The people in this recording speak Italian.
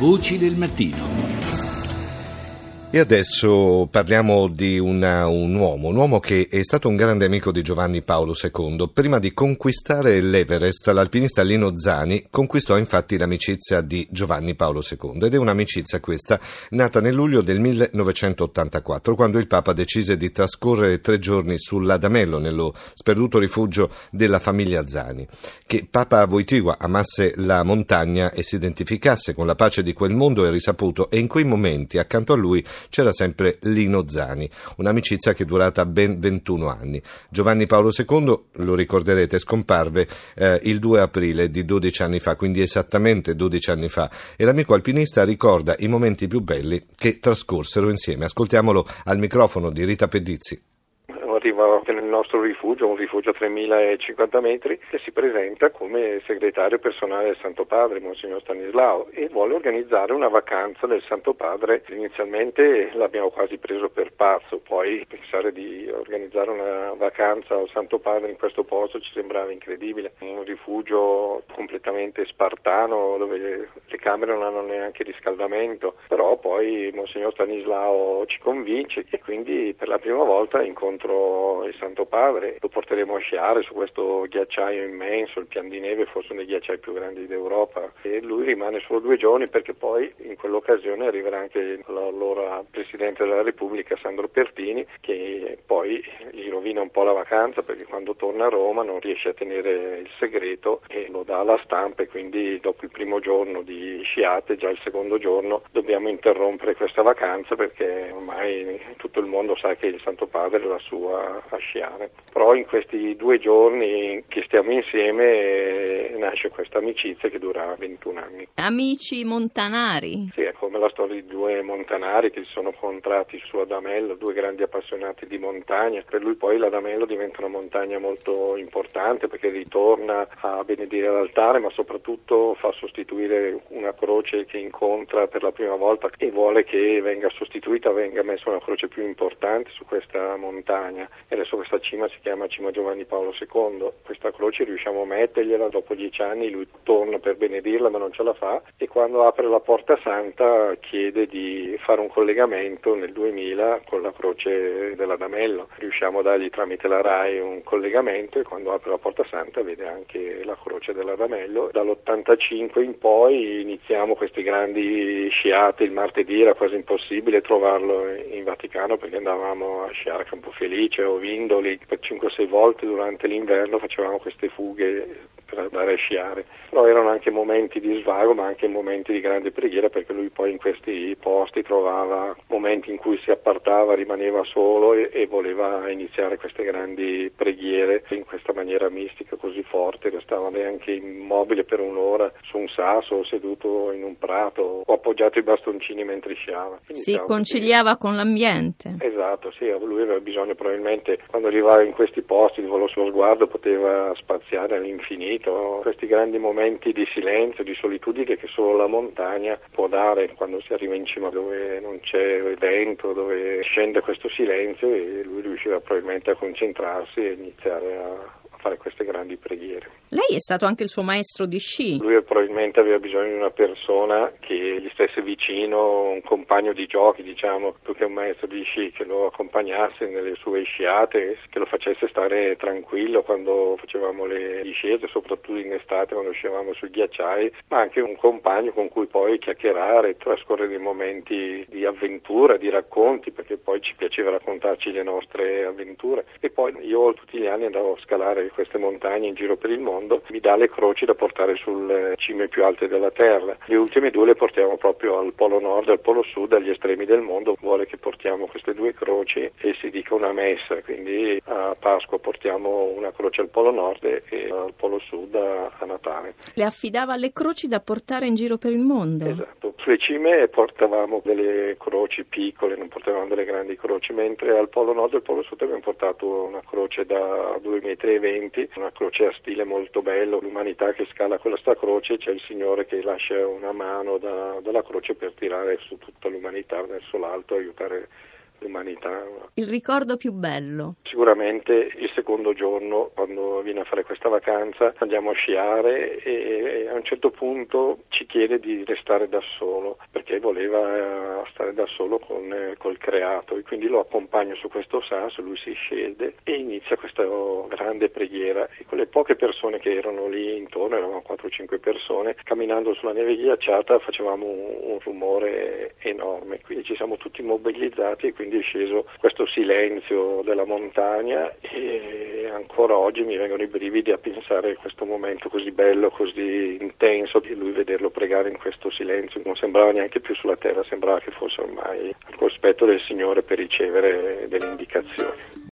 Voci del mattino. E adesso parliamo di una, un uomo, un uomo che è stato un grande amico di Giovanni Paolo II. Prima di conquistare l'Everest, l'alpinista Lino Zani conquistò infatti l'amicizia di Giovanni Paolo II ed è un'amicizia questa nata nel luglio del 1984, quando il Papa decise di trascorrere tre giorni sull'Adamello, nello sperduto rifugio della famiglia Zani. Che Papa Voitigua amasse la montagna e si identificasse con la pace di quel mondo è risaputo e in quei momenti accanto a lui c'era sempre Lino Zani, un'amicizia che è durata ben 21 anni. Giovanni Paolo II, lo ricorderete, scomparve eh, il 2 aprile di 12 anni fa, quindi esattamente 12 anni fa, e l'amico alpinista ricorda i momenti più belli che trascorsero insieme. Ascoltiamolo al microfono di Rita Pedizzi arriva nel nostro rifugio, un rifugio a 3050 metri, che si presenta come segretario personale del Santo Padre, Monsignor Stanislao, e vuole organizzare una vacanza del Santo Padre. Inizialmente l'abbiamo quasi preso per pazzo, poi pensare di organizzare una vacanza al Santo Padre in questo posto ci sembrava incredibile. Un rifugio completamente spartano dove le camere non hanno neanche riscaldamento, però poi Monsignor Stanislao ci convince e quindi per la prima volta incontro il Santo Padre, lo porteremo a sciare su questo ghiacciaio immenso, il Pian di Neve, forse uno dei ghiacciai più grandi d'Europa. E lui rimane solo due giorni perché poi in quell'occasione arriverà anche l'allora Presidente della Repubblica Sandro Pertini che poi gli rovina un po' la vacanza perché quando torna a Roma non riesce a tenere il segreto e lo dà alla stampa e quindi dopo il primo giorno di sciate, già il secondo giorno, dobbiamo interrompere questa vacanza perché ormai tutto il mondo sa che il Santo Padre la sua a, sciare. Però in questi due giorni che stiamo insieme eh, nasce questa amicizia che dura 21 anni. Amici montanari? Sì, è come la storia di due montanari che si sono incontrati su Adamello, due grandi appassionati di montagna. Per lui poi l'Adamello diventa una montagna molto importante perché ritorna a benedire l'altare ma soprattutto fa sostituire una croce che incontra per la prima volta e vuole che venga sostituita, venga messa una croce più importante su questa montagna e adesso questa cima si chiama Cima Giovanni Paolo II. Questa croce riusciamo a mettergliela, dopo dieci anni lui torna per benedirla ma non ce la fa e quando apre la porta santa chiede di fare un collegamento nel 2000 con la croce dell'Adamello. Riusciamo a dargli tramite la RAI un collegamento e quando apre la porta santa vede anche la croce dell'Adamello. Dall'85 in poi iniziamo questi grandi sciate, il martedì era quasi impossibile trovarlo in Vaticano perché andavamo a sciare a Campofelice Lecce o Vindoli per 5-6 volte durante l'inverno facevamo queste fughe per andare a sciare. Però erano anche momenti di svago ma anche momenti di grande preghiera perché lui poi in questi posti trovava momenti in cui si appartava, rimaneva solo e, e voleva iniziare queste grandi preghiere in questa maniera mistica così forte, restava anche immobile per un'ora su un sasso seduto in un prato o appoggiato i bastoncini mentre sciava. Quindi si conciliava con l'ambiente. Esatto, sì, lui aveva bisogno probabilmente quando arrivava in questi posti con lo suo sguardo poteva spaziare all'infinito, questi grandi momenti di silenzio, di solitudine che solo la montagna può dare quando si arriva in cima dove non c'è vento, dove scende questo silenzio e lui riusciva probabilmente a concentrarsi e iniziare a fare queste grandi preghiere. Lei è stato anche il suo maestro di sci. Lui probabilmente aveva bisogno di una persona che gli stesse vicino, un compagno di giochi, diciamo, più che un maestro di sci, che lo accompagnasse nelle sue sciate, che lo facesse stare tranquillo quando facevamo le discese, soprattutto in estate quando scendevamo sui ghiacciai, ma anche un compagno con cui poi chiacchierare, trascorrere dei momenti di avventura, di racconti, perché poi ci piaceva raccontarci le nostre avventure. E poi io tutti gli anni andavo a scalare queste montagne in giro per il mondo, mi dà le croci da portare sulle cime più alte della Terra. Le ultime due le portiamo proprio al polo nord e al polo sud, agli estremi del mondo. Vuole che portiamo queste due croci e si dica una messa, quindi a Pasqua portiamo una croce al polo nord e al polo sud a, a Natale. Le affidava le croci da portare in giro per il mondo? Esatto. Sulle cime portavamo delle croci piccole, non portavamo delle grandi croci, mentre al polo nord e al polo sud abbiamo portato una croce da 2,20 m una croce a stile molto bello, l'umanità che scala questa croce, c'è il Signore che lascia una mano da, dalla croce per tirare su tutta l'umanità verso l'alto, aiutare l'umanità. Il ricordo più bello? Sicuramente il secondo giorno, quando viene a fare questa vacanza, andiamo a sciare e a un certo punto ci chiede di restare da solo perché voleva stare da solo con, col creato. E quindi lo accompagno su questo sasso, lui si scende e inizia questa grande preghiera. E quelle poche persone che erano lì intorno, eravamo 4-5 persone, camminando sulla neve ghiacciata facevamo un, un rumore enorme, quindi ci siamo tutti mobilizzati e quindi è sceso questo silenzio della montagna e ancora oggi mi vengono i brividi a pensare a questo momento così bello, così intenso di lui vederlo pregare in questo silenzio, non sembrava neanche più sulla terra, sembrava che fosse ormai al cospetto del Signore per ricevere delle indicazioni.